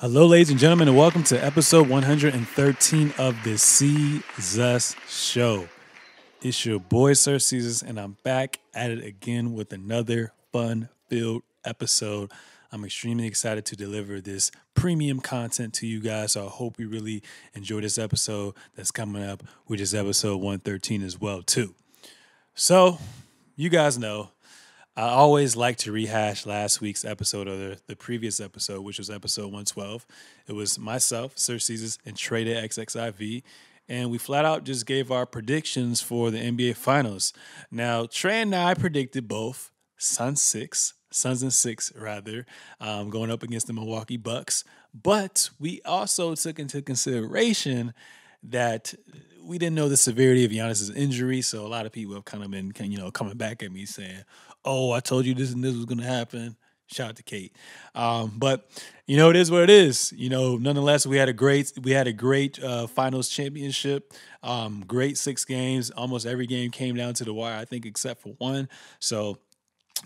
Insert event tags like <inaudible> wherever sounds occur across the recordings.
Hello, ladies and gentlemen, and welcome to episode 113 of the Seezus Show. It's your boy, Sir Seezus, and I'm back at it again with another fun filled episode. I'm extremely excited to deliver this premium content to you guys. So I hope you really enjoy this episode that's coming up, which is episode 113 as well, too. So, you guys know I always like to rehash last week's episode or the, the previous episode, which was episode 112. It was myself, Sir Seezus, and Trader XXIV. And we flat out just gave our predictions for the NBA Finals. Now, Trey and I predicted both Suns six, Suns and six rather, um, going up against the Milwaukee Bucks. But we also took into consideration that we didn't know the severity of Giannis's injury, so a lot of people have kind of been, you know, coming back at me saying, "Oh, I told you this and this was going to happen." Shout out to Kate, um, but you know it is what it is. You know, nonetheless, we had a great we had a great uh, finals championship. Um, great six games. Almost every game came down to the wire. I think except for one. So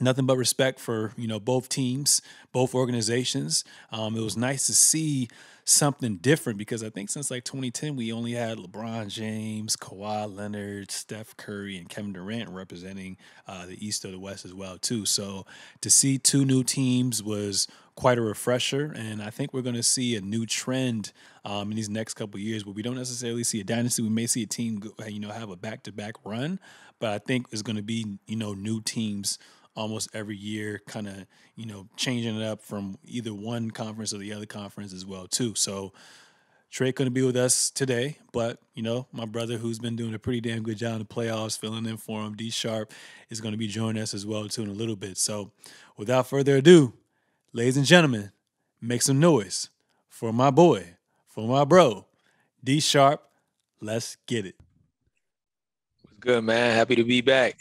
nothing but respect for you know both teams, both organizations. Um, it was nice to see something different because I think since like 2010 we only had LeBron James, Kawhi Leonard, Steph Curry, and Kevin Durant representing uh, the East or the West as well too. So to see two new teams was quite a refresher, and I think we're going to see a new trend um, in these next couple years where we don't necessarily see a dynasty. We may see a team, you know, have a back-to-back run, but I think it's going to be you know new teams almost every year, kind of you know changing it up from either one conference or the other conference as well too. So Trey couldn't be with us today, but you know my brother who's been doing a pretty damn good job in the playoffs, filling in for him, D Sharp is going to be joining us as well too in a little bit. So without further ado, ladies and gentlemen, make some noise for my boy, for my bro, D Sharp. Let's get it. What's good, man? Happy to be back.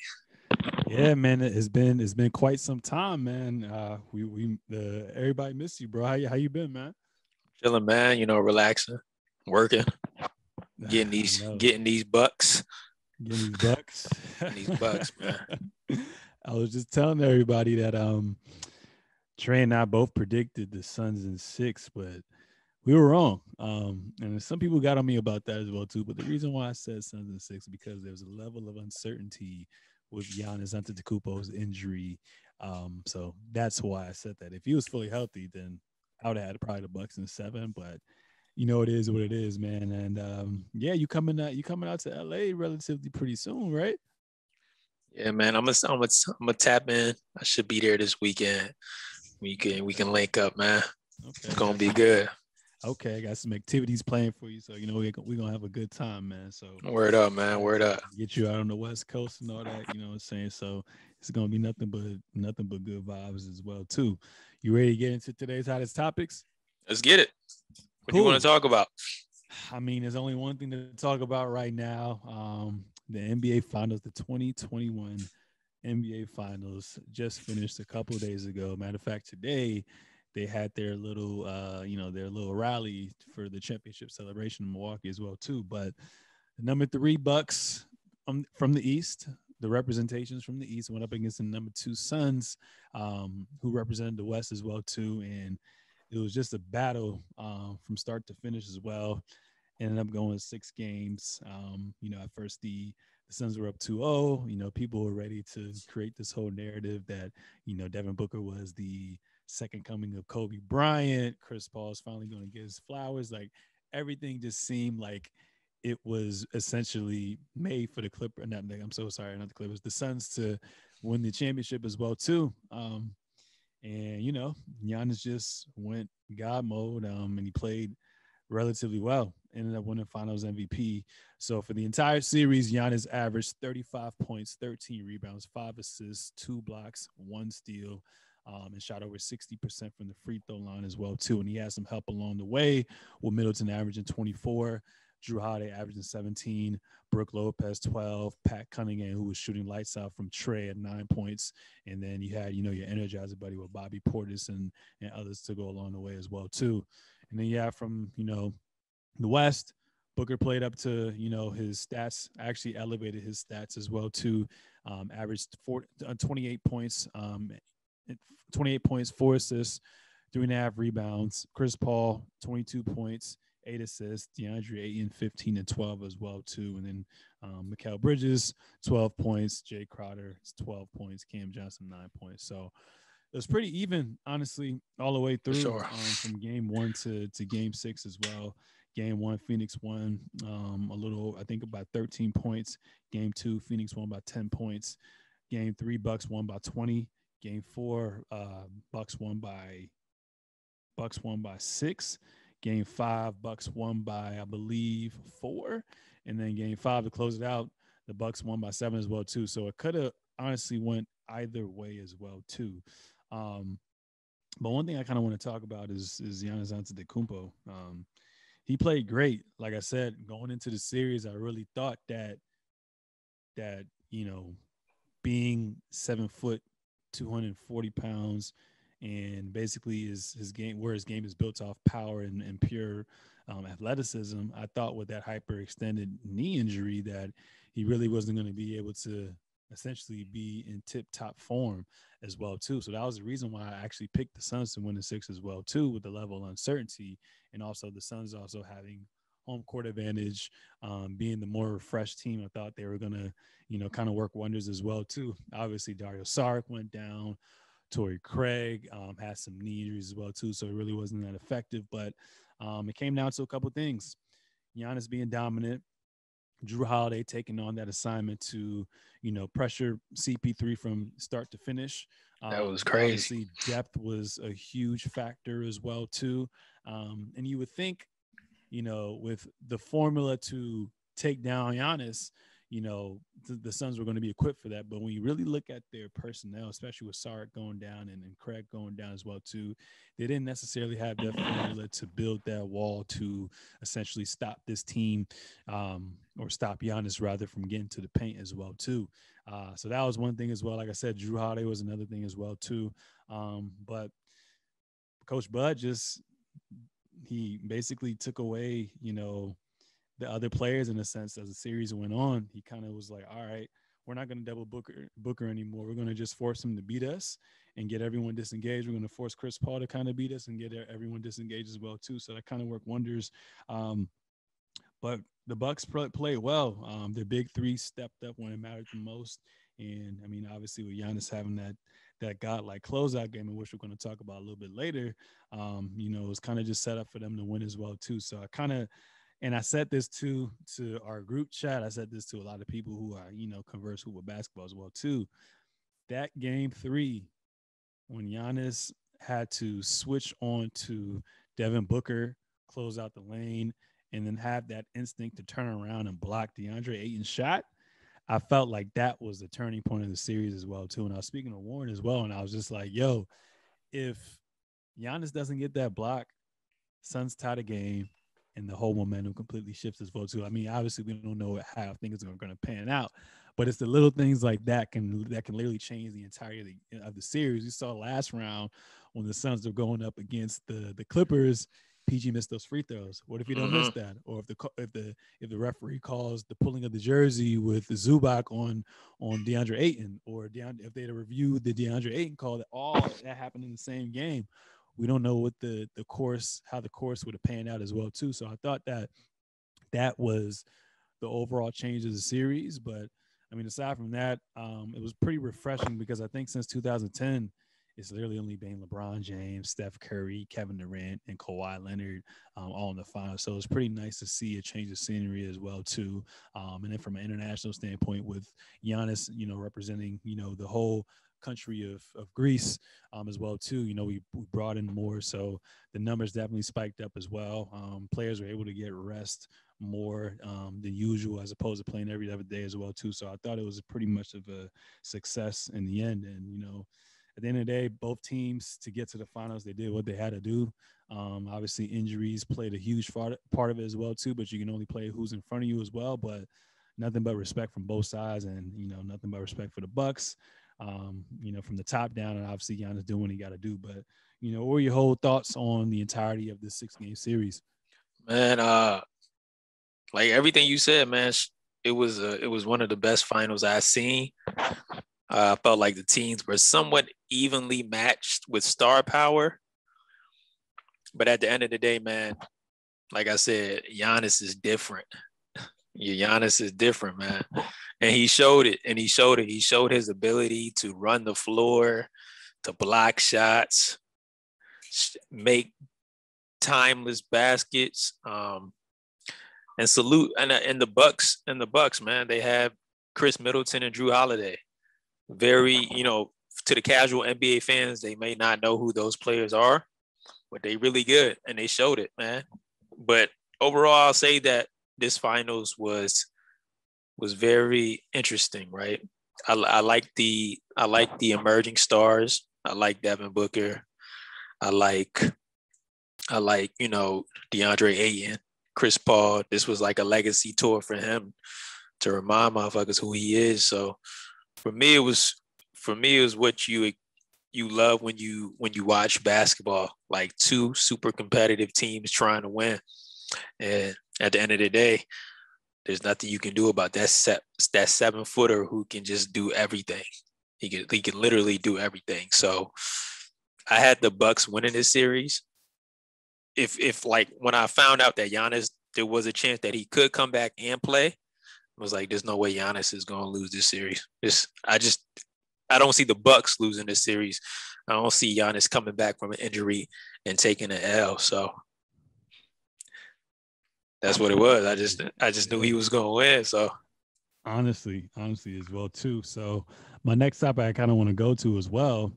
Yeah, <laughs> man, it's been it's been quite some time, man. Uh, we we uh, everybody miss you, bro. How you how you been, man? Chilling, man. You know, relaxing, working, getting these getting these bucks. Getting these bucks. getting these bucks, man. <laughs> I was just telling everybody that um Trey and I both predicted the Suns in six, but we were wrong. Um, and some people got on me about that as well too. But the reason why I said Suns in six because there's a level of uncertainty with Giannis Antetokounmpo's injury. Um, so that's why I said that. If he was fully healthy, then I would have had probably the Bucks in seven. But you know, it is what it is, man. And um, yeah, you coming out, you coming out to LA relatively pretty soon, right? Yeah, man. I'm gonna, I'm gonna, I'm gonna tap in. I should be there this weekend. We can, we can link up, man. Okay. It's gonna be good. Okay, I got some activities planned for you, so you know we're we gonna have a good time, man. So word up, man. Word up. Get you out on the West Coast and all that. You know what I'm saying? So it's gonna be nothing but nothing but good vibes as well too. You ready to get into today's hottest topics? Let's get it. What cool. do you want to talk about? I mean, there's only one thing to talk about right now. Um, the NBA Finals, the 2021 NBA Finals, just finished a couple days ago. Matter of fact, today they had their little uh, you know their little rally for the championship celebration in Milwaukee as well too. But number three Bucks um, from the East, the representations from the East went up against the number two Suns, um, who represented the West as well too, and it was just a battle um, from start to finish as well. Ended up going six games. Um, you know, at first the the Suns were up 2-0. You know, people were ready to create this whole narrative that you know Devin Booker was the second coming of Kobe Bryant. Chris Paul is finally going to get his flowers. Like everything just seemed like it was essentially made for the Clipper. Not, I'm so sorry, not the Clippers. The Suns to win the championship as well too. Um, and you know, Giannis just went God mode, um, and he played relatively well. Ended up winning Finals MVP. So for the entire series, Giannis averaged 35 points, 13 rebounds, five assists, two blocks, one steal um, and shot over 60% from the free throw line as well too. And he had some help along the way with Middleton averaging 24, Jrue Holiday averaging 17, Brook Lopez 12, Pat Connaughton who was shooting lights out from Trey at nine points, and then you had you know your energizer buddy with Bobby Portis and and others to go along the way as well too. And then yeah, from you know the West. Booker played up to you know his stats, actually elevated his stats as well too. Um, averaged four, uh, 28 points um, 28 points, four assists, three and a half rebounds. Chris Paul, 22 points, eight assists. DeAndre Ayton, 15 and 12 as well, too. And then um, Mikal Bridges, 12 points. Jay Crowder, 12 points. Cam Johnson, nine points. So it was pretty even, honestly, all the way through sure. um, from game one to, to game six as well. Game one, Phoenix won um, a little, I think about 13 points. Game two, Phoenix won by 10 points. Game three, Bucks won by 20. Game four, uh, Bucks won by Bucks won by six. Game five, Bucks won by I believe four, and then game five to close it out, the Bucks won by seven as well too. So it could have honestly went either way as well too. Um, but one thing I kind of want to talk about is is Giannis Antetokounmpo. Um, he played great. Like I said, going into the series, I really thought that that you know, being seven foot, two hundred forty pounds, and basically his his game where his game is built off power and, and pure um, athleticism. I thought with that hyperextended knee injury that he really wasn't going to be able to essentially be in tip top form as well too. So that was the reason why I actually picked the Suns to win the six as well too, with the level of uncertainty and also the Suns also having home court advantage, um, being the more refreshed team. I thought they were gonna, you know, kind of work wonders as well too. Obviously, Dario Saric went down. Torrey Craig um, has some knee injuries as well too, so it really wasn't that effective. But um, it came down to a couple things: Giannis being dominant, Jrue Holiday taking on that assignment to, you know, pressure CP3 from start to finish. That um, was crazy. Depth was a huge factor as well too. Um, and you would think, you know, with the formula to take down Giannis, you know, the, Suns were going to be equipped for that. But when you really look at their personnel, especially with Saric going down and, and Craig going down as well too, they didn't necessarily have that formula to build that wall to essentially stop this team um, or stop Giannis rather from getting to the paint as well too. Uh, so that was one thing as well. Like I said, Jrue Holiday was another thing as well too. Um, but Coach Bud just he basically took away, you know, the other players in a sense as the series went on. He kind of was like, all right, we're not going to double Booker Booker anymore. We're going to just force him to beat us and get everyone disengaged. We're going to force Chris Paul to kind of beat us and get everyone disengaged as well too. So that kind of worked wonders. Um, but the Bucks played well. Um, their big three stepped up when it mattered the most. And I mean, obviously, with Giannis having that that godlike closeout game, which we're going to talk about a little bit later, um, you know, it was kind of just set up for them to win as well too. So I kind of and I said this to to our group chat. I said this to a lot of people who are, you know, converse with basketball as well too. That game three, when Giannis had to switch on to Devin Booker, close out the lane, and then have that instinct to turn around and block DeAndre Ayton's shot. I felt like that was the turning point of the series as well too. And I was speaking to Warren as well, and I was just like, "Yo, if Giannis doesn't get that block, Suns tie the game and the whole momentum completely shifts as well too. I mean, obviously we don't know how things are going to pan out, but it's the little things like that can that can literally change the entirety of the series. We saw last round when the Suns were going up against the the Clippers. PG missed those free throws. What if you don't mm-hmm. miss that? Or if the if the if the referee calls the pulling of the jersey with the Zubac on on DeAndre Ayton, or DeAndre, if they'd have reviewed the DeAndre Ayton call, that all that happened in the same game we don't know what the the course how the course would have panned out as well too. So I thought that that was the overall change of the series. But I mean, aside from that, um, it was pretty refreshing because I think since 2010, it's literally only been LeBron James, Steph Curry, Kevin Durant, and Kawhi Leonard um, all in the final. So it's pretty nice to see a change of scenery as well too. Um, and then from an international standpoint, with Giannis, you know, representing you know the whole country of, of Greece um, as well too. You know, we, we brought in more, so the numbers definitely spiked up as well. Um, players were able to get rest more um, than usual as opposed to playing every other day as well too. So I thought it was pretty much of a success in the end. And you know, at the end of the day, both teams to get to the finals, they did what they had to do. Um, obviously, injuries played a huge part of it as well too. But you can only play who's in front of you as well. But nothing but respect from both sides, and you know, nothing but respect for the Bucks um, you know, from the top down, and obviously Giannis doing what he got to do. But you know, what are your whole thoughts on the entirety of this six game series? Man, uh, like everything you said, man, it was uh, it was one of the best finals I've seen. Uh, I felt like the teams were somewhat evenly matched with star power, but at the end of the day, man, like I said, Giannis is different. <laughs> Your Giannis is different, man. And he showed it. And he showed it. He showed his ability to run the floor, to block shots, make timeless baskets. Um, and salute and, and the Bucks and the Bucks, man. They have Khris Middleton and Jrue Holiday. Very, you know, to the casual NBA fans, they may not know who those players are, but they really good and they showed it, man. But overall, I'll say that this finals was was very interesting, right? I, I like the I like the emerging stars. I like Devin Booker. I like I like you know DeAndre Ayton, Chris Paul. This was like a legacy tour for him to remind motherfuckers who he is. So for me, it was for me was what you you love when you when you watch basketball, like two super competitive teams trying to win. And at the end of the day, there's nothing you can do about that set that seven footer who can just do everything. He can he can literally do everything. So I had the Bucks winning this series. If if like when I found out that Giannis there was a chance that he could come back and play, I was like, there's no way Giannis is gonna lose this series. This I just I don't see the Bucks losing this series. I don't see Giannis coming back from an injury and taking an L. So that's what it was. I just I just knew he was gonna win. So honestly, honestly as well too. So my next topic I kind of want to go to as well.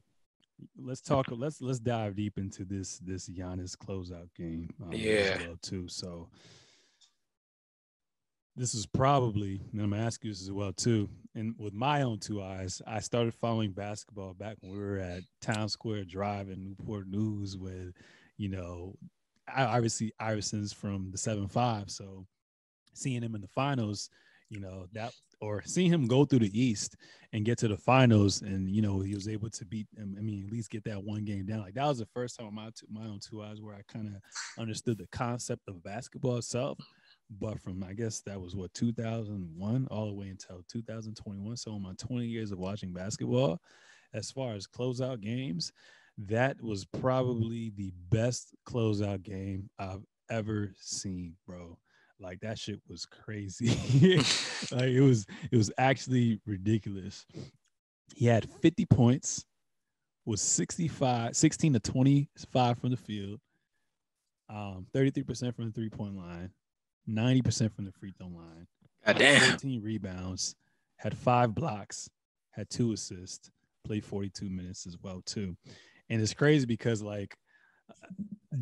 Let's talk. Let's let's dive deep into this this Giannis closeout game. Um, yeah. Well too. So this is probably, and I'm gonna ask you this as well too. And with my own two eyes, I started following basketball back when we were at Town Square Drive in Newport News with, you know, I obviously Iverson's from the seven five. So seeing him in the finals, you know, that or seeing him go through the East and get to the finals, and you know he was able to beat. I mean, at least get that one game down. Like that was the first time my my own two eyes where I kind of understood the concept of basketball itself. But from I guess that was what 2001 all the way until 2021. So in my 20 years of watching basketball, as far as closeout games, that was probably the best closeout game I've ever seen, bro. Like that shit was crazy. <laughs> like it was it was actually ridiculous. He had 50 points, was 65, 16 to 25 from the field, um, 33% from the three-point line, 90% from the free throw line. God damn. 13 rebounds, had five blocks, had two assists, played 42 minutes as well, too. And it's crazy because like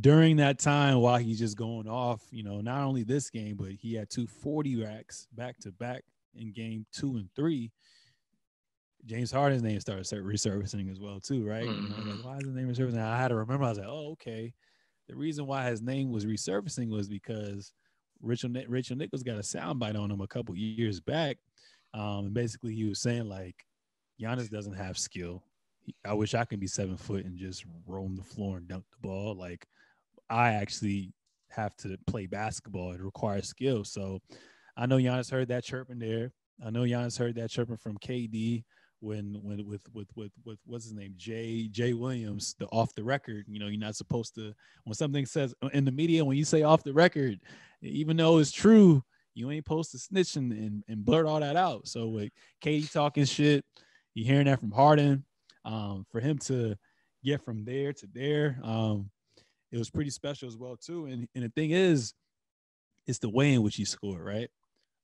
during that time while he's just going off, you know, not only this game, but he had two 40 racks back to back in game two and three. James Harden's name started resurfacing as well, too, right? Mm-hmm. Like, why is his name resurfacing? I had to remember. I was like, oh, okay. The reason why his name was resurfacing was because Rachel Rachel Nichols got a soundbite on him a couple years back, um, and basically he was saying like Giannis doesn't have skill. I wish I could be seven foot and just roam the floor and dunk the ball. Like I actually have to play basketball. It requires skill. So I know Giannis heard that chirping there. I know Giannis heard that chirping from KD when when with with with with what's his name Jay Jay Williams the off the record you know you're not supposed to when something says in the media when you say off the record even though it's true you ain't supposed to snitch and, and, and blurt all that out so with KD talking shit you hearing that from Harden um, for him to get from there to there, um, it was pretty special as well too. And and the thing is, it's the way in which he scored, right?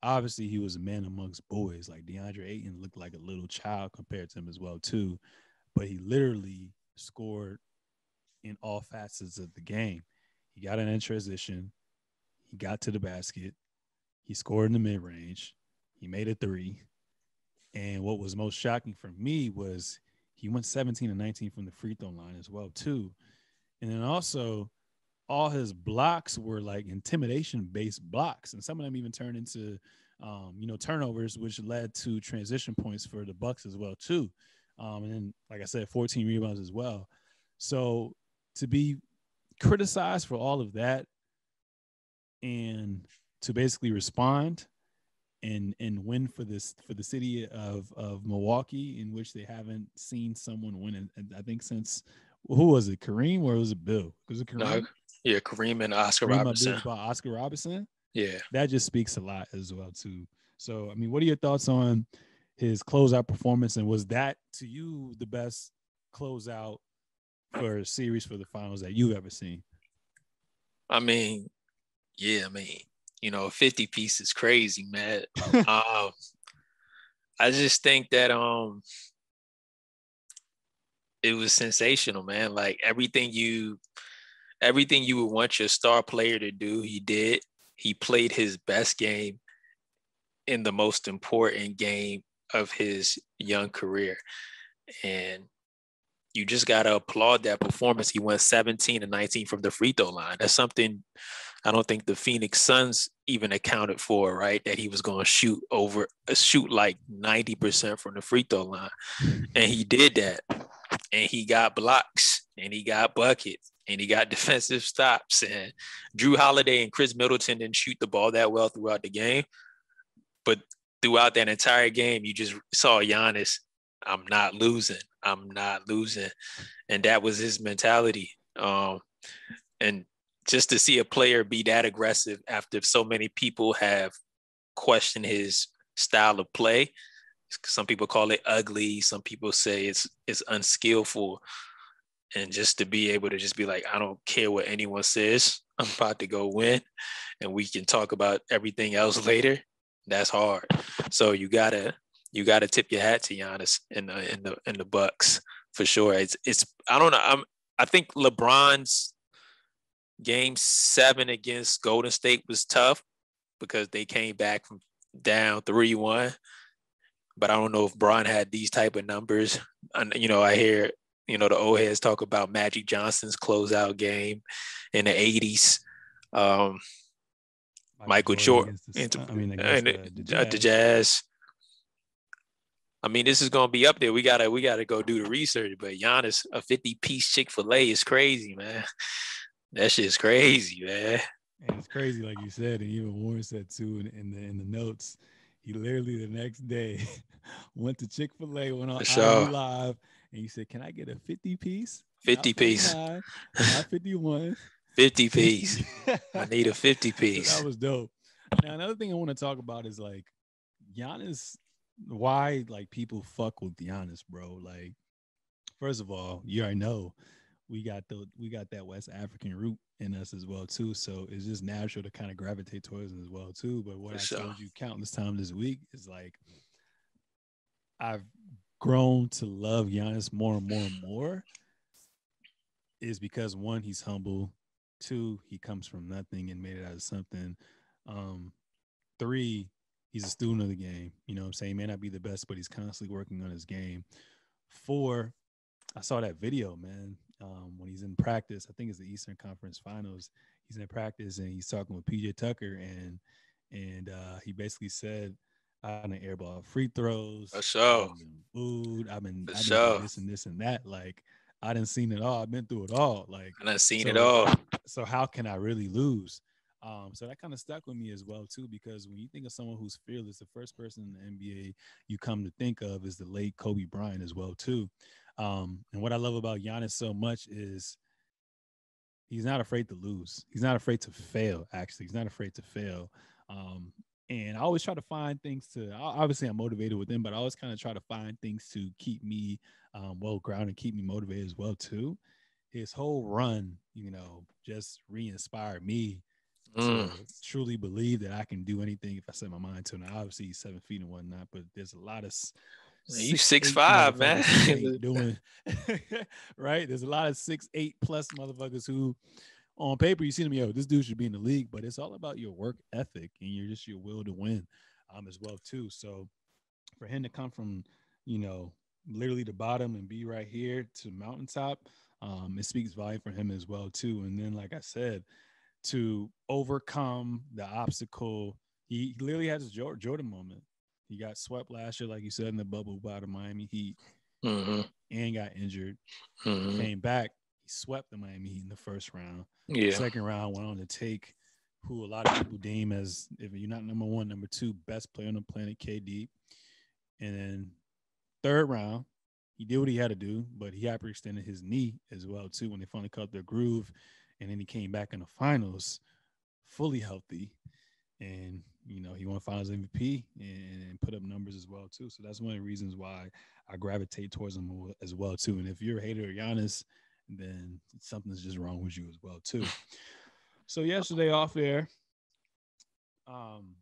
Obviously, he was a man amongst boys. Like DeAndre Ayton looked like a little child compared to him as well too, but he literally scored in all facets of the game. He got an in transition, he got to the basket, he scored in the mid range, he made a three. And what was most shocking for me was he went 17 and 19 from the free throw line as well too. And then also all his blocks were like intimidation based blocks and some of them even turned into um, you know turnovers which led to transition points for the bucks as well too um, and then like i said 14 rebounds as well so to be criticized for all of that and to basically respond and and win for this for the city of of Milwaukee, in which they haven't seen someone win. And I think since who was it, Kareem or was it Bill? Was it Kareem? No, Yeah, Kareem and Oscar Kareem Robinson. Abdul-Jabbar, Oscar Robinson. Yeah. That just speaks a lot as well too. So I mean, what are your thoughts on his closeout performance, and was that to you the best closeout for a series for the finals that you've ever seen? I mean, yeah, I mean, you know, 50 piece is crazy, man. <laughs> um, I just think that um it was sensational, man. Like everything you everything you would want your star player to do, he did. He played his best game in the most important game of his young career. And you just got to applaud that performance. He went 17 and 19 from the free throw line. That's something I don't think the Phoenix Suns even accounted for, right? That he was going to shoot over, shoot like 90% from the free throw line. And he did that. And he got blocks and he got buckets and he got <laughs> defensive stops. And Jrue Holiday and Khris Middleton didn't shoot the ball that well throughout the game. But throughout that entire game, you just saw Giannis, I'm not losing. I'm not losing. And that was his mentality. Um, and just to see a player be that aggressive after so many people have questioned his style of play. Some people call it ugly. Some people say it's it's unskillful. And just to be able to just be like, I don't care what anyone says. <laughs> I'm about to go win, and we can talk about everything else <laughs> later. That's hard. So you gotta you gotta tip your hat to Giannis in the in the in the Bucks for sure. It's it's I don't know. I'm I think LeBron's game seven against Golden State was tough because they came back from down three one. But I don't know if Bron had these type of numbers. And you know, I hear you know the old heads talk about Magic Johnson's closeout game in the '80s. Um, Michael Jordan, the, I mean, and the, the, jazz. the Jazz. I mean, this is gonna be up there. We gotta we gotta go do the research. But Giannis, a 50 piece Chick fil A is crazy, man. That shit's crazy, man. And it's crazy, like you said, and even Warren said too in, in the in the notes. He literally the next day <laughs> went to Chick Fil A, went on sure. live, and he said, "Can I get a 50 piece? <laughs> 50 piece, not 51." 50 piece. I need a 50 piece. So that was dope. Now another thing I want to talk about is like Giannis, why like people fuck with Giannis, bro. Like, first of all, you already know we got the we got that West African root in us as well too. So it's just natural to kind of gravitate towards it as well too. But what For I sure. told you countless times this week is like I've grown to love Giannis more and more and more. Is because one, he's humble. Two, he comes from nothing and made it out of something. Um, three, he's a student of the game. You know what I'm saying? He may not be the best, but he's constantly working on his game. Four, I saw that video, man. Um, when he's in practice, I think it's the Eastern Conference Finals. He's in practice and he's talking with PJ Tucker, and and uh, he basically said, "I an airball free throws. For sure. Food. I've been, For I've been sure. this and this and that. Like I didn't seen it all. I've been through it all. Like I done seen so, it all. So how can I really lose? Um, so that kind of stuck with me as well too, because when you think of someone who's fearless, the first person in the NBA you come to think of is the late Kobe Bryant as well too. Um, and what I love about Giannis so much is he's not afraid to lose. He's not afraid to fail. Actually, he's not afraid to fail. Um, and I always try to find things to. Obviously, I'm motivated with him, but I always kind of try to find things to keep me um, well grounded, keep me motivated as well too. His whole run, you know, just re-inspired me mm. to truly believe that I can do anything if I set my mind to. Now, obviously, he's seven feet and whatnot, but there's a lot of you six five, man. <laughs> doing <laughs> right. There's a lot of six eight plus motherfuckers who, on paper, you see them. Yo, this dude should be in the league, but it's all about your work ethic and your just your will to win, um, as well too. So, for him to come from, you know, literally the bottom and be right here to mountaintop, um, it speaks volume for him as well too. And then, like I said, to overcome the obstacle, he literally has his Jordan moment. He got swept last year, like you said, in the bubble by the Miami Heat, mm-hmm. and got injured. Mm-hmm. Came back, he swept the Miami Heat in the first round. Yeah. Second round went on to take who a lot of people deem as if you're not number one, number two best player on the planet, KD. And then third round, he did what he had to do, but he hyperextended his knee as well too when they finally cut their groove. and then he came back in the finals fully healthy, and you know he won Finals MVP and, and put up numbers as well too. So that's one of the reasons why I gravitate towards him as well too. And if you're a hater of Giannis, then something's just wrong with you as well too. So yesterday off air, um,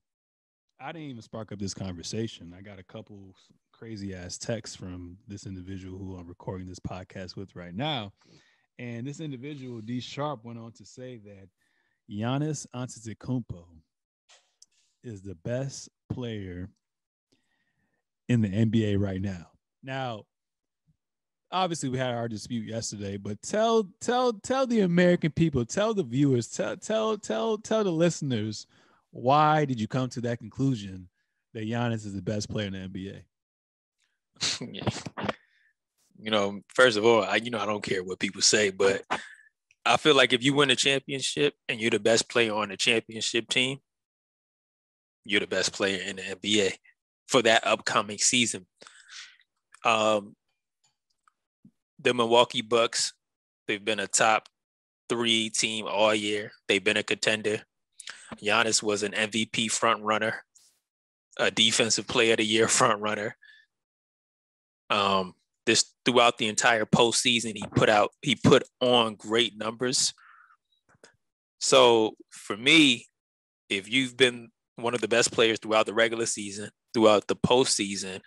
I didn't even spark up this conversation. I got a couple crazy ass texts from this individual who I'm recording this podcast with right now. And this individual, D Sharp, went on to say that Giannis Antetokounmpo is the best player in the NBA right now. Now, obviously we had our dispute yesterday, but tell tell tell the American people, tell the viewers, tell tell tell tell the listeners why did you come to that conclusion that Giannis is the best player in the NBA? <laughs> You know, first of all, I you know I don't care what people say, but I feel like if you win a championship and you're the best player on the championship team, you're the best player in the NBA for that upcoming season. Um, the Milwaukee Bucks, they've been a top three team all year. They've been a contender. Giannis was an MVP front runner, a defensive player of the year <laughs> front runner. Um, this throughout the entire postseason, he put out he put on great numbers. So for me, if you've been one of the best players throughout the regular season, throughout the postseason,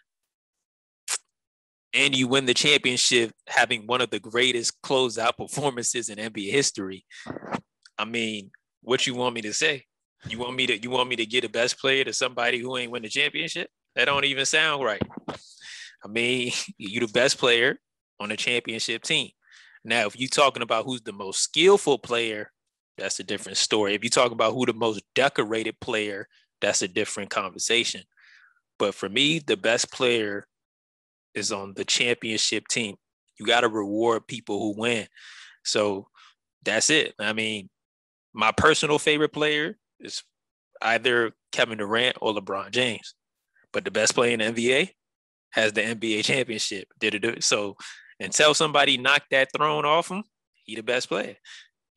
and you win the championship having one of the greatest closeout performances in NBA history. I mean, what you want me to say? You want me to you want me to get a best player to somebody who ain't win the championship? That don't even sound right. I mean, <laughs> you the best player on a championship team. Now, if you talking about who's the most skillful player, that's a different story. If you talk about who the most decorated player, that's a different conversation. But for me, the best player is on the championship team. You got to reward people who win. So that's it. I mean, my personal favorite player is either Kevin Durant or LeBron James. But the best player in the NBA has the NBA championship. Did it so until somebody knocked that throne off him, he the best player.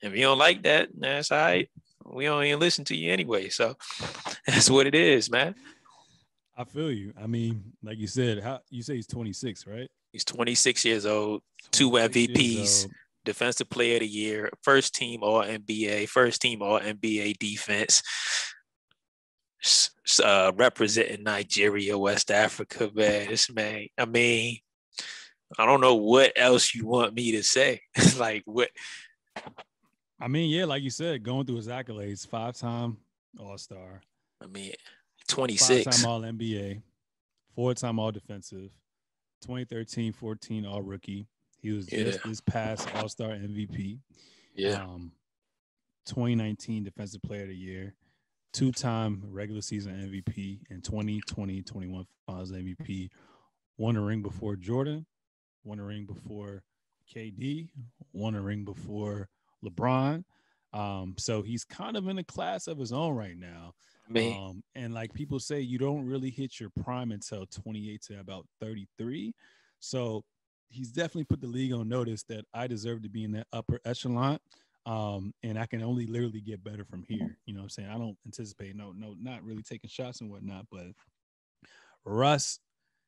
If you don't like that, that's all right. We don't even listen to you anyway. So <laughs> that's what it is, man. I feel you. I mean, like you said, how you say he's 26, right? He's 26 years old, two MVPs, defensive player of the year, first team all NBA, first team all NBA defense. Uh, representing Nigeria, West Africa, man. This man, I mean, I don't know what else you want me to say. <laughs> like what I mean, yeah, like you said, going through his accolades, five time All Star. I mean, 26. Five time All NBA, four time All Defensive, 2013 14 All Rookie. He was yeah. just this past All Star MVP. Yeah. Um, 2019 Defensive Player of the Year, two time regular season MVP, and 2020 21 Finals MVP. Won a ring before Jordan, won a ring before KD, won a ring before LeBron. Um, so he's kind of in a class of his own right now. Um, and like people say, you don't really hit your prime until 28 to about 33. So he's definitely put the league on notice that I deserve to be in that upper echelon. Um, and I can only literally get better from here. You know what I'm saying? I don't anticipate no, no, not really taking shots and whatnot, but Russ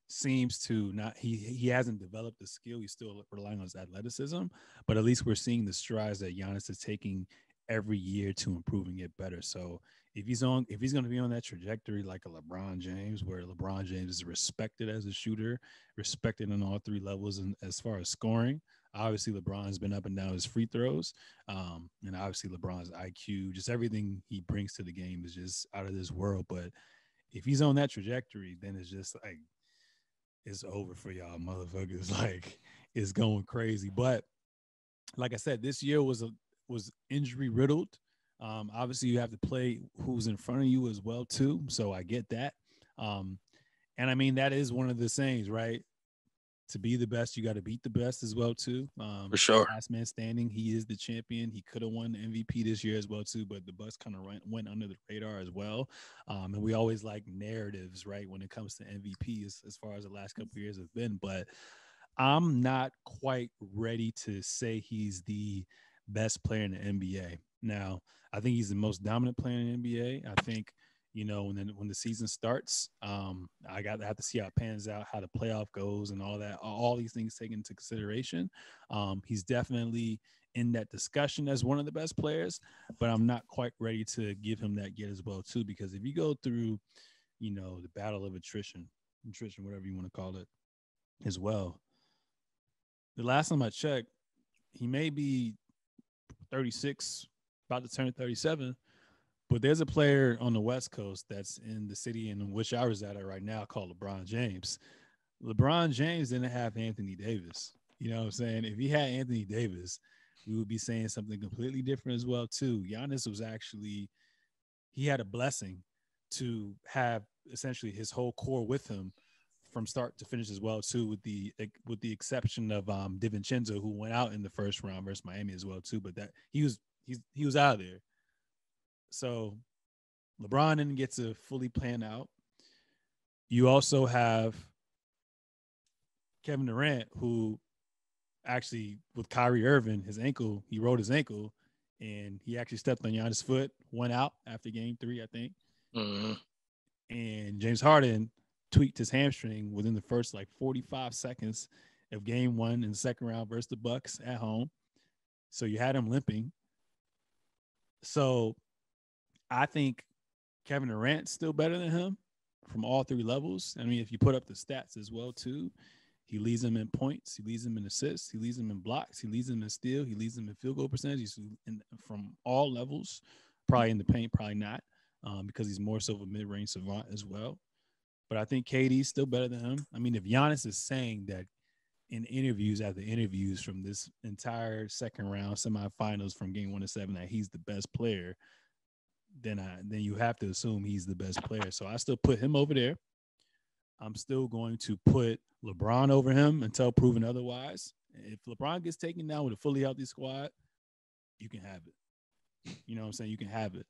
seems to not he he hasn't developed the skill. He's still relying on his athleticism, but at least we're seeing the strides that Giannis is taking every year to improve and get better. So if he's on if he's going to be on that trajectory like a LeBron James where LeBron James is respected as a shooter, respected on all three levels and as far as scoring, obviously LeBron's been up and down his free throws. Um, and obviously LeBron's IQ, just everything he brings to the game is just out of this world, but if he's on that trajectory, then it's just like it's over for y'all motherfuckers <laughs> like it's going crazy. But like I said, this year was a was injury riddled. Um, obviously, you have to play who's in front of you as well too. So I get that. Um, and I mean that is one of the sayings, right? To be the best, you got to beat the best as well too. Um, For sure. Last man standing. He is the champion. He could have won the MVP this year as well too, but the bus kind of went under the radar as well. Um, and we always like narratives, right, when it comes to MVP as, as far as the last couple years have been. But I'm not quite ready to say he's the best player in the NBA. Now, I think he's the most dominant player in the NBA. I think, you know, when the, when the season starts, um, I got to have to see how it pans out, how the playoff goes, and all that. All these things taken into consideration. Um, he's definitely in that discussion as one of the best players, but I'm not quite ready to give him that yet as well too. Because if you go through, you know, the battle of attrition, attrition, whatever you want to call it, as well. The last time I checked, he may be 36, about to turn 37. But there's a player on the West Coast that's in the city in which I reside at right now called LeBron James. LeBron James didn't have Anthony Davis. You know what I'm saying? If he had Anthony Davis, we would be saying something completely different as well too. Giannis was actually he had a blessing to have essentially his whole core with him from start to finish as well too, with the with the exception of um DiVincenzo who went out in the first round versus Miami as well too. But that he was he's he was out of there. So LeBron didn't get to fully plan out. You also have Kevin Durant, who actually with Kyrie Irving, his ankle, he rolled his ankle and he actually stepped on Giannis' foot, went out after game three, I think. Mm-hmm. And James Harden tweaked his hamstring within the first like 45 seconds of game one in the second round versus the Bucks at home. So you had him limping. So I think Kevin Durant's still better than him from all three levels. I mean, if you put up the stats as well, too, he leads them in points, he leads them in assists, he leads them in blocks, he leads them in steal, he leads them in field goal percentages from all levels. Probably in the paint, probably not, um, because he's more so of a mid-range savant as well. But I think KD's still better than him. I mean, if Giannis is saying that in interviews after interviews from this entire second round semifinals from game one to seven that he's the best player, then I then you have to assume he's the best player. So I still put him over there. I'm still going to put LeBron over him until proven otherwise. If LeBron gets taken down with a fully healthy squad, you can have it. You know what I'm saying? You can have it.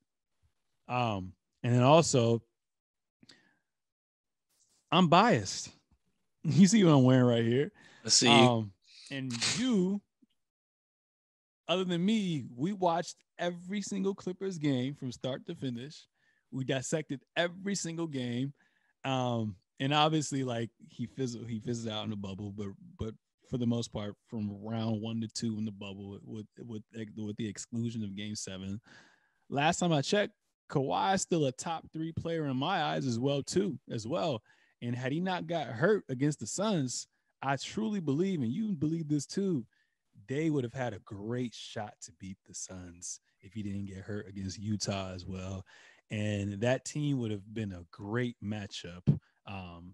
Um, and then also, I'm biased. <laughs> You see what I'm wearing right here. I see. Um, and you, other than me, we watched every single Clippers game from start to finish. We dissected every single game. Um, and obviously, like he fizzled, he fizzled out in the bubble, but but for the most part, from round one to two in the bubble, with with with the exclusion of Game Seven. Last time I checked, Kawhi is still a top three player in my eyes as well, too, as well. And had he not got hurt against the Suns, I truly believe, and you believe this too, they would have had a great shot to beat the Suns if he didn't get hurt against Utah as well. And that team would have been a great matchup um,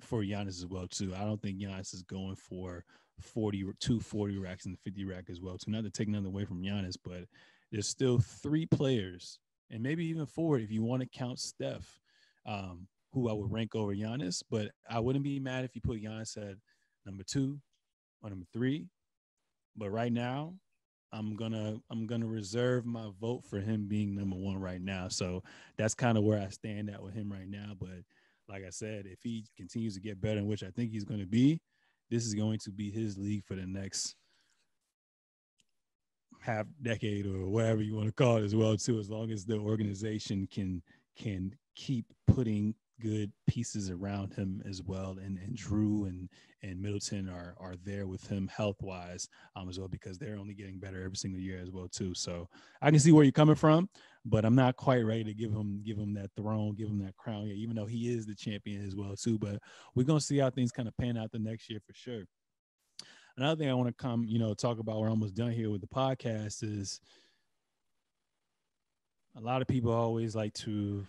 for Giannis as well too. I don't think Giannis is going for 40 two 40 racks and 50 rack as well too. Not to take nothing away from Giannis, but there's still three players and maybe even four if you want to count Steph, um, who I would rank over Giannis. But I wouldn't be mad if you put Giannis at number two or number three. But right now, I'm gonna I'm gonna reserve my vote for him being number one right now. So that's kind of where I stand at with him right now. But like I said, if he continues to get better, which I think he's to be, this is going to be his league for the next half decade or whatever you want to call it as well too. As long as the organization can can keep putting good pieces around him as well. And and Jrue and and Middleton are are there with him health wise um, as well because they're only getting better every single year as well too. So I can see where you're coming from, but I'm not quite ready to give him give him that throne, give him that crown yet, even though he is the champion as well too. But we're gonna see how things kind of pan out the next year for sure. Another thing I want to come, you know, talk about. We're almost done here with the podcast. Is a lot of people always like to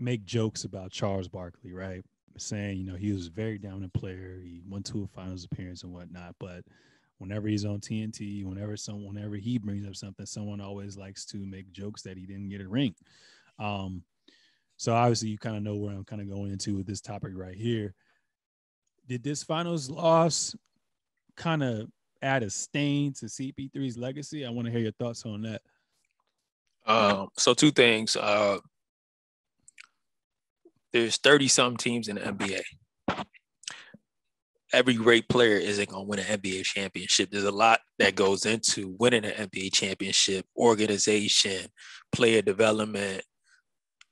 make jokes about Charles Barkley, right? Saying, you know, he was a very dominant player. He went to a finals appearance and whatnot. But whenever he's on TNT, whenever someone, whenever he brings up something, someone always likes to make jokes that he didn't get a ring. Um, so obviously you kind of know where I'm kind of going into with this topic right here. Did this finals loss kind of add a stain to CP3's legacy? I want to hear your thoughts on that. Um, so two things. Uh, there's 30 some teams in the NBA. every great player isn't going to win an NBA championship. There's a lot that goes into winning an NBA championship, organization, player development,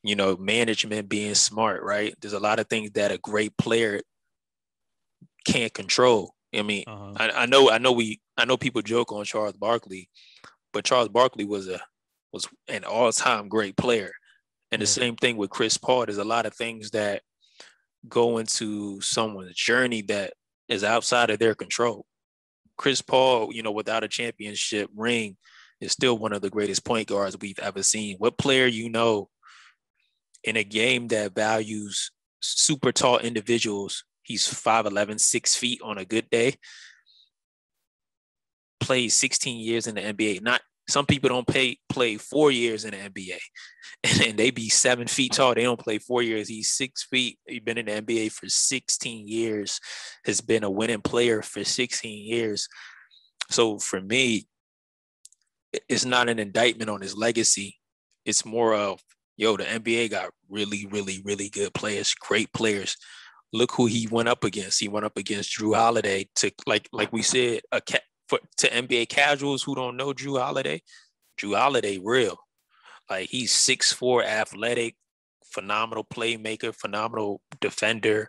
you know, management being smart, right? There's a lot of things that a great player can't control. I mean, uh-huh. I, I know, I know we, I know people joke on Charles Barkley, but Charles Barkley was a was an all-time great player. And the same thing with Chris Paul. There's a lot of things that go into someone's journey that is outside of their control. Chris Paul, you know, without a championship ring, is still one of the greatest point guards we've ever seen. What player you know in a game that values super tall individuals, he's 5'11, six feet on a good day, plays 16 years in the NBA, not some people don't pay play four years in the NBA, <laughs> and, and, they be seven feet tall. They don't play four years. He's six feet. He's been in the NBA for 16 years. Has been a winning player for 16 years. So for me, it's not an indictment on his legacy. It's more of yo, the NBA got really, really, really good players, great players. Look who he went up against. He went up against Jrue Holiday to like like we said, a cat for to NBA casuals who don't know Jrue Holiday, Jrue Holiday real. Like he's six four, athletic, phenomenal playmaker, phenomenal defender.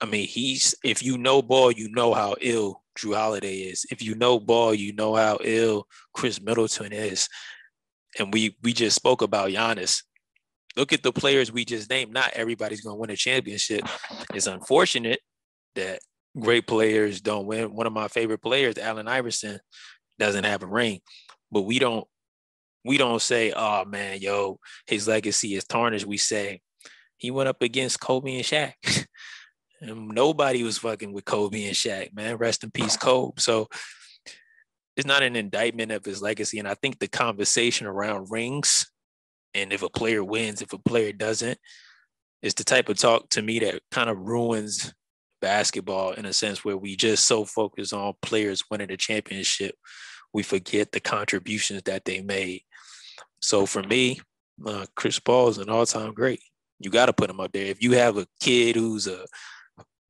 I mean, he's if you know ball, you know how ill Jrue Holiday is. If you know ball, you know how ill Khris Middleton is. And we we just spoke about Giannis. Look at the players we just named. Not everybody's gonna win a championship. It's unfortunate that great players don't win. One of my favorite players, Allen Iverson, doesn't have a ring, but we don't we don't say, oh man, yo, his legacy is tarnished. We say he went up against Kobe and Shaq. <laughs> and nobody was fucking with Kobe and Shaq, man. Rest in peace, Kobe. So it's not an indictment of his legacy. And I think the conversation around rings and if a player wins, if a player doesn't, is the type of talk to me that kind of ruins basketball in a sense where we just so focus on players winning the championship, we forget the contributions that they made. So for me, uh, Chris Paul is an all-time great. You got to put him up there. If you have a kid who's a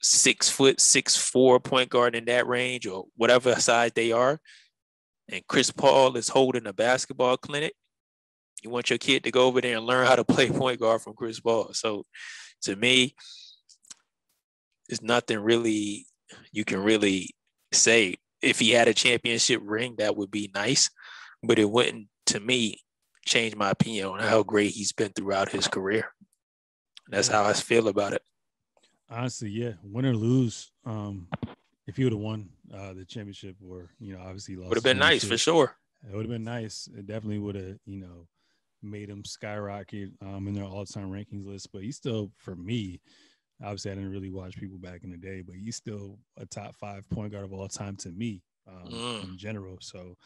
six foot, six four point guard in that range or whatever size they are, and Chris Paul is holding a basketball clinic, you want your kid to go over there and learn how to play point guard from Chris Paul. So to me, there's nothing really you can really say. If he had a championship ring, that would be nice, but it wouldn't, to me, change my opinion on how great he's been throughout his career. That's how I feel about it. Honestly, yeah, win or lose, um, if he would have won uh, the championship, or you know, obviously lost, would have been nice for sure. It would have been nice. It definitely would have, you know, made him skyrocket um, in their all-time rankings list. But he's still, for me, obviously I didn't really watch people back in the day, but he's still a top five point guard of all time to me um, mm. in general. So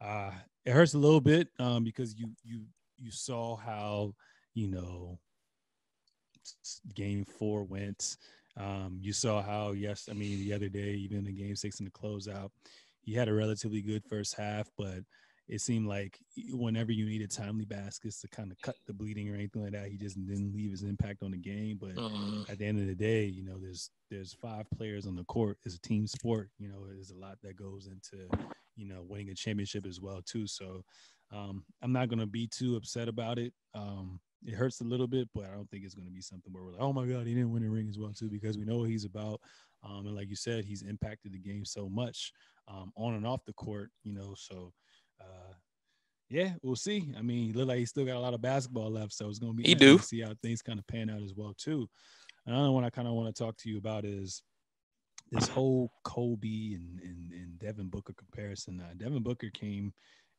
uh, it hurts a little bit um, because you you you saw how you know game four went. Um, you saw how yes, I mean the other day, even in game six in the closeout, he had a relatively good first half, but it seemed like whenever you needed timely baskets to kind of cut the bleeding or anything like that, he just didn't leave his impact on the game. But uh-huh. at the end of the day, you know, there's there's five players on the court. It's a team sport. You know, there's a lot that goes into you know winning a championship as well too. So um, I'm not gonna be too upset about it. Um, it hurts a little bit, but I don't think it's going to be something where we're like, oh my God, he didn't win a ring as well, too, because we know what he's about. Um, and like you said, he's impacted the game so much um, on and off the court, you know. So uh, yeah, we'll see. I mean, he looked like he still got a lot of basketball left, so it's gonna be he do see how things kind of pan out as well too. Another one I kind of want to talk to you about is this whole Kobe and, and, and Devin Booker comparison. Uh, Devin Booker came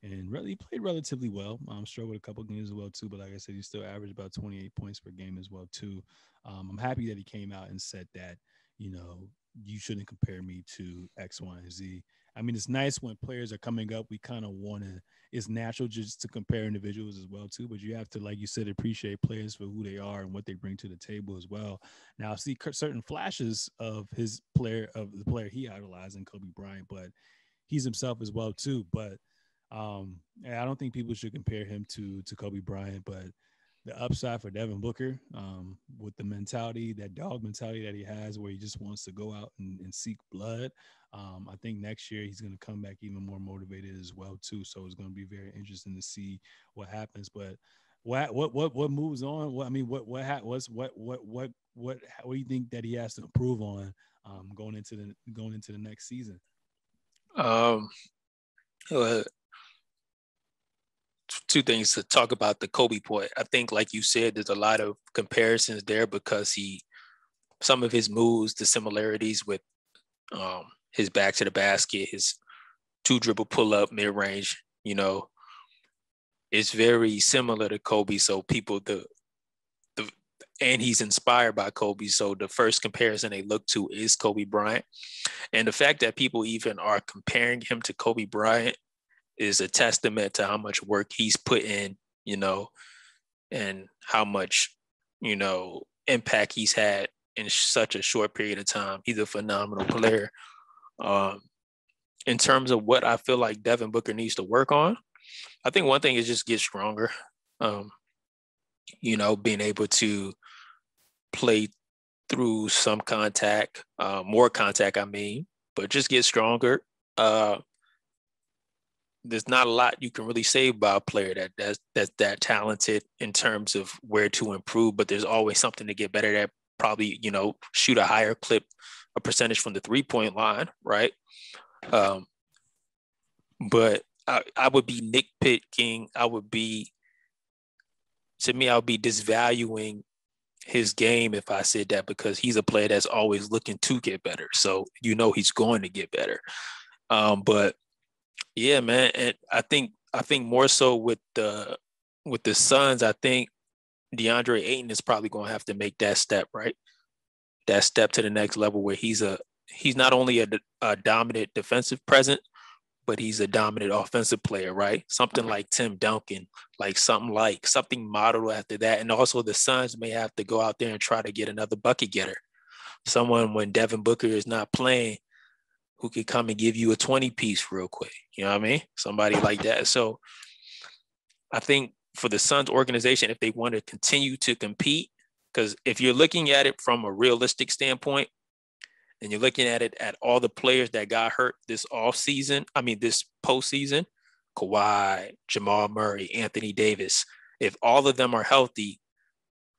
and really played relatively well. Um, struggled a couple games as well too, but like I said, he still averaged about 28 points per game as well too. Um, I'm happy that he came out and said that you know you shouldn't compare me to X, Y, and Z. I mean, it's nice when players are coming up. We kind of want to. It's natural just to compare individuals as well too, but you have to, like you said, appreciate players for who they are and what they bring to the table as well. Now, I see certain flashes of his player of the player he idolized in Kobe Bryant, but he's himself as well too. But um, I don't think people should compare him to to Kobe Bryant. But the upside for Devin Booker um, with the mentality, that dog mentality that he has, where he just wants to go out and, and seek blood. Um, I think next year he's going to come back even more motivated as well too. So it's going to be very interesting to see what happens. But what what what what moves on? What I mean, what what ha- what's what what what what what do you think that he has to improve on um, going into the going into the next season? Um, uh, two things to talk about the Kobe point. I think, like you said, there's a lot of comparisons there because he, some of his moves, the similarities with um, his back to the basket, his two dribble pull up mid range, you know, it's very similar to Kobe. So people, the, the, and he's inspired by Kobe. So the first comparison they look to is Kobe Bryant. And the fact that people even are comparing him to Kobe Bryant is a testament to how much work he's put in, you know, and how much, you know, impact he's had in such a short period of time. He's a phenomenal player. Um, in terms of what I feel like Devin Booker needs to work on, I think one thing is just get stronger. Um, you know, being able to play through some contact, uh, more contact, I mean, but just get stronger. Uh, there's not a lot you can really say about a player that that's that's that talented in terms of where to improve, but there's always something to get better at. Probably, you know, shoot a higher clip, a percentage from the three point line, right? Um, but I, I would be nitpicking. I would be, to me, I would be disvaluing his game if I said that because he's a player that's always looking to get better. So you know he's going to get better. Um, but yeah, man, and I think I think more so with the with the Suns, I think DeAndre Ayton is probably going to have to make that step, right? That step to the next level where he's a he's not only a, a dominant defensive present, but he's a dominant offensive player, right? Something like Tim Duncan, like something like something modeled after that. And also the Suns may have to go out there and try to get another bucket getter. Someone when Devin Booker is not playing who could come and give you a 20 piece real quick. You know what I mean? Somebody like that. So I think for the Suns organization, if they want to continue to compete, because if you're looking at it from a realistic standpoint, and you're looking at it at all the players that got hurt this off season, I mean this postseason, Kawhi, Jamal Murray, Anthony Davis, if all of them are healthy,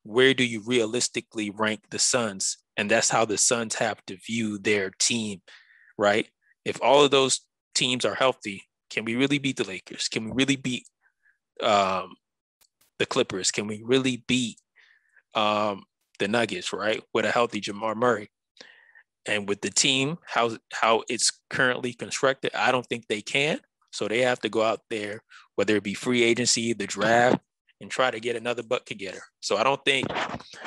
where do you realistically rank the Suns? And that's how the Suns have to view their team right? If all of those teams are healthy, can we really beat the Lakers? Can we really beat um, the Clippers? Can we really beat um, the Nuggets, right? With a healthy Jamal Murray. And with the team, how how it's currently constructed, I don't think they can. So they have to go out there, whether it be free agency, the draft, and try to get another bucket getter. So I don't think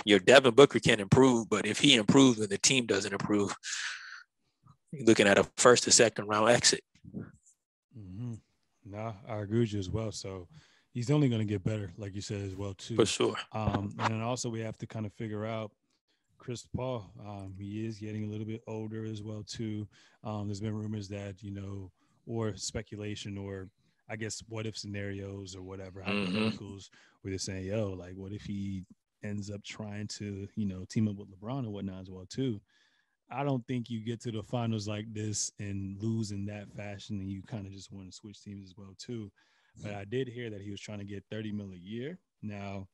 your Devin Booker can improve, but if he improves and the team doesn't improve, you're looking at a first or second round exit. Mm-hmm. No, I agree with you as well. So he's only going to get better, like you said as well too. For sure. Um, and then also we have to kind of figure out Chris Paul. Um, he is getting a little bit older as well too. Um, there's been rumors that you know, or speculation, or I guess what if scenarios or whatever mm-hmm. hypotheticals where they're saying, yo, like what if he ends up trying to you know team up with LeBron and whatnot as well too. I don't think you get to the finals like this and lose in that fashion, and you kind of just want to switch teams as well too. But I did hear that he was trying to get 30 mil a year. Now,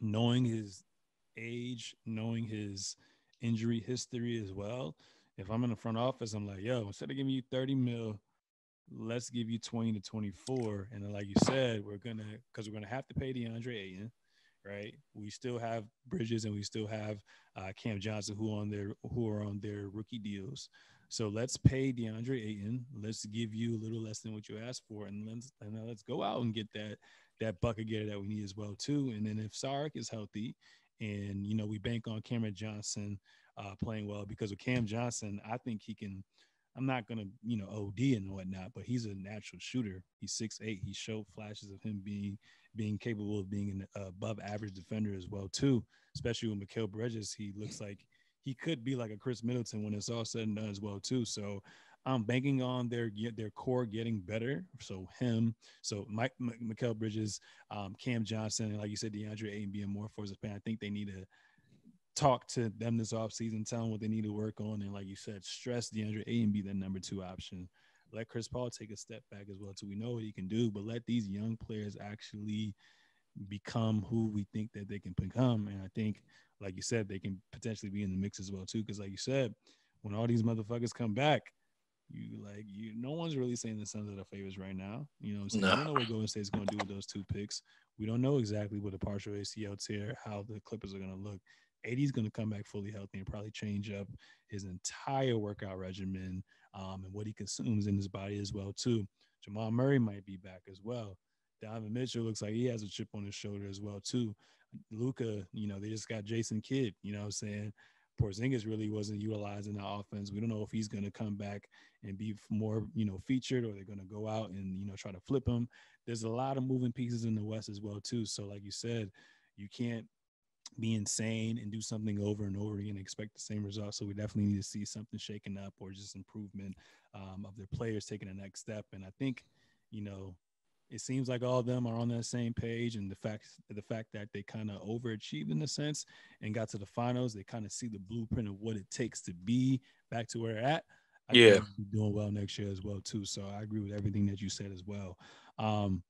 knowing his age, knowing his injury history as well, if I'm in the front office, I'm like, yo, instead of giving you 30 mil, let's give you 20 to 24. And like you said, we're gonna because we're gonna have to pay DeAndre Ayton right? We still have Bridges and we still have uh, Cam Johnson who on their who are on their rookie deals. So let's pay DeAndre Ayton. Let's give you a little less than what you asked for, and let's and let's go out and get that that bucket getter that we need as well too. And then if Saric is healthy, and you know we bank on Cameron Johnson uh, playing well because with Cam Johnson, I think he can. I'm not gonna, you know, OD and whatnot, but he's a natural shooter. He's six eight. He showed flashes of him being being capable of being an above average defender as well too. Especially with Mikal Bridges, he looks like he could be like a Khris Middleton when it's all said and done as well too. So I'm banking on their their core getting better. So him, so Mike M- Mikal Bridges, um, Cam Johnson, and like you said, DeAndre Ayton being more for his. I think they need to talk to them this offseason, tell them what they need to work on, and like you said, stress DeAndre Ayton be the number two option. Let Chris Paul take a step back as well, too. We know what he can do, but let these young players actually become who we think that they can become. And I think, like you said, they can potentially be in the mix as well too. Because like you said, when all these motherfuckers come back, you like you. No one's really saying the Suns are the favorites right now. You know, what I'm saying? No. I don't know what Golden State's going to do with those two picks. We don't know exactly what a partial ACL tear, how the Clippers are going to look. AD's going to come back fully healthy and probably change up his entire workout regimen um, and what he consumes in his body as well too. Jamal Murray might be back as well. Donovan Mitchell looks like he has a chip on his shoulder as well too. Luka, you know, they just got Jason Kidd. You know, what I'm saying Porzingis really wasn't utilizing the offense. We don't know if he's going to come back and be more, you know, featured, or they're going to go out and you know try to flip him. There's a lot of moving pieces in the West as well too. So, like you said, you can't be insane and do something over and over again and expect the same results. So we definitely need to see something shaken up or just improvement um, of their players taking the next step. And I think, you know, it seems like all of them are on that same page. And the fact the fact that they kind of overachieved in a sense and got to the finals, they kind of see the blueprint of what it takes to be back to where they're at. I Yeah. doing well next year as well too. So I agree with everything that you said as well. Um,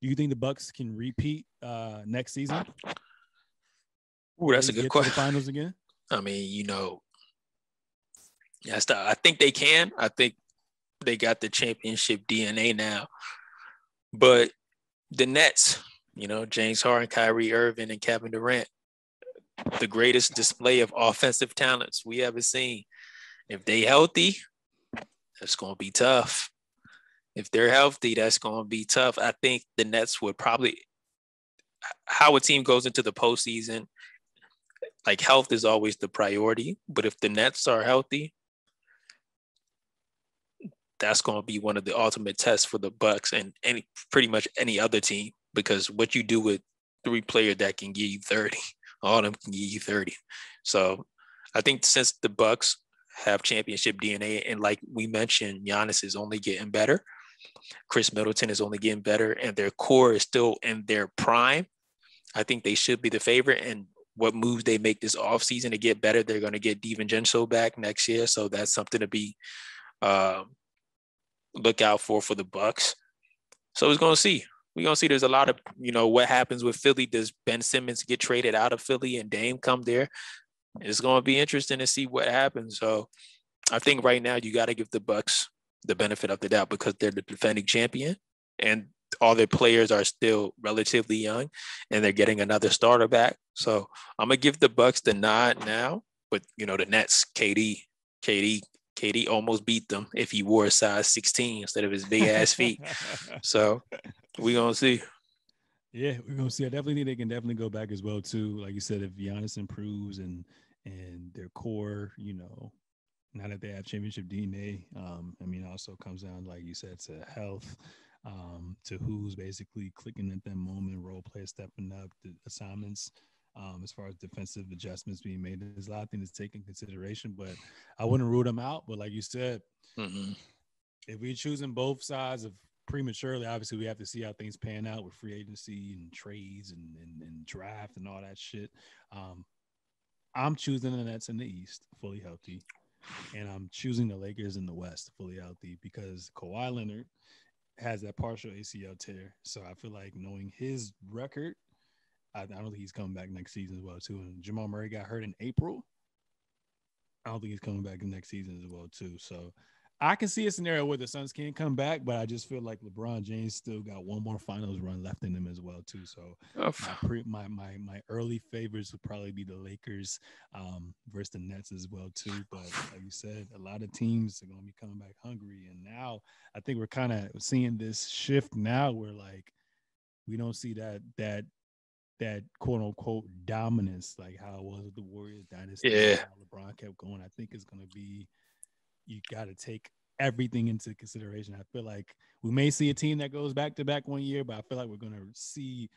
do you think the Bucks can repeat uh, next season? Ooh, that's a good to the question. finals again. I mean, you know, yes, I think they can. I think they got the championship DNA now. But the Nets, you know, James Harden, Kyrie Irving, and Kevin Durant, the greatest display of offensive talents we ever seen. If they healthy, that's gonna be tough. If they're healthy, that's gonna be tough. I think the Nets would probably how a team goes into the postseason like health is always the priority. But if the Nets are healthy, that's going to be one of the ultimate tests for the Bucks and any pretty much any other team because what you do with three players that can give you 30, <laughs> all of them can give you 30. So I think since the Bucks have championship DNA and like we mentioned, Giannis is only getting better. Khris Middleton is only getting better and their core is still in their prime. I think they should be the favorite. And what moves they make this offseason to get better. They're going to get DiVincenzo back next year, so that's something to be um, look out for for the Bucks. So we're going to see. We're going to see. There's a lot of you know what happens with Philly. Does Ben Simmons get traded out of Philly and Dame come there? It's going to be interesting to see what happens. So I think right now you got to give the Bucks the benefit of the doubt because they're the defending champion and all their players are still relatively young and they're getting another starter back. So I'm gonna give the Bucks the nod now, but you know the Nets, KD, KD, KD almost beat them if he wore a size 16 instead of his big ass feet. <laughs> So we gonna see. Yeah, we're gonna see. I definitely think they can definitely go back as well too. Like you said, if Giannis improves and and their core, you know, now that they have championship DNA, um, I mean, also comes down, like you said, to health, um, to who's basically clicking at that moment, role players stepping up, the assignments, um, as far as defensive adjustments being made. There's a lot of things to take in consideration, but I wouldn't rule them out. But like you said, Mhm. if we're choosing both sides of prematurely, obviously we have to see how things pan out with free agency and trades and, and, and draft and all that shit. Um, I'm choosing the Nets in the East, fully healthy, and I'm choosing the Lakers in the West, fully healthy, because Kawhi Leonard has that partial ACL tear. So I feel like knowing his record, I, I don't think he's coming back next season as well too. And Jamal Murray got hurt in April. I don't think he's coming back next season as well too. So I can see a scenario where the Suns can come back, but I just feel like LeBron James still got one more finals run left in him as well too. So Oh, my pre, my my my early favorites would probably be the Lakers um, versus the Nets as well too. But like you said, a lot of teams are going to be coming back hungry, and now I think we're kind of seeing this shift now where like we don't see that that that quote unquote dominance like how it was with the Warriors dynasty. Yeah. how LeBron kept going. I think it's going to be you got to take everything into consideration. I feel like we may see a team that goes back to back one year, but I feel like we're going to see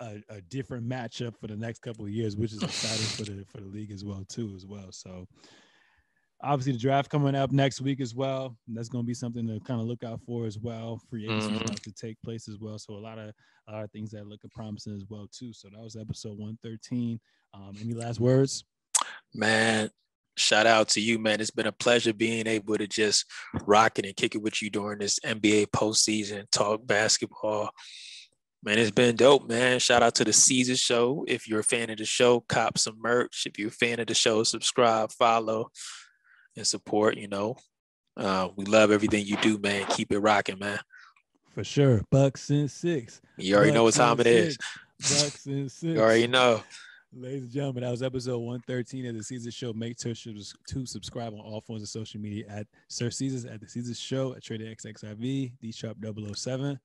a, a different matchup for the next couple of years, which is exciting for the <laughs> for the league as well too as well. So obviously the draft coming up next week as well. That's going to be something to kind of look out for as well. Free agency Mhm. about to take place as well. So a lot of a lot of things that look promising as well too. So that was episode 113. Um, any last words? Man, shout out to you, man. It's been a pleasure being able to just rock it and kick it with you during this NBA postseason, talk basketball. Man, it's been dope, man. Shout out to the Seezus Show. If you're a fan of the show, cop some merch. If you're a fan of the show, subscribe, follow, and support. You know, uh, we love everything you do, man. Keep it rocking, man. For sure. Bucks and six. You already know what time it is. six. Bucks and six. <laughs> You already know. Ladies and gentlemen, that was episode 113 of the Seezus Show. Make sure to subscribe on all forms of social media at Sir Seezus at the Seezus Show at Trader XXIV, D Sharp 007.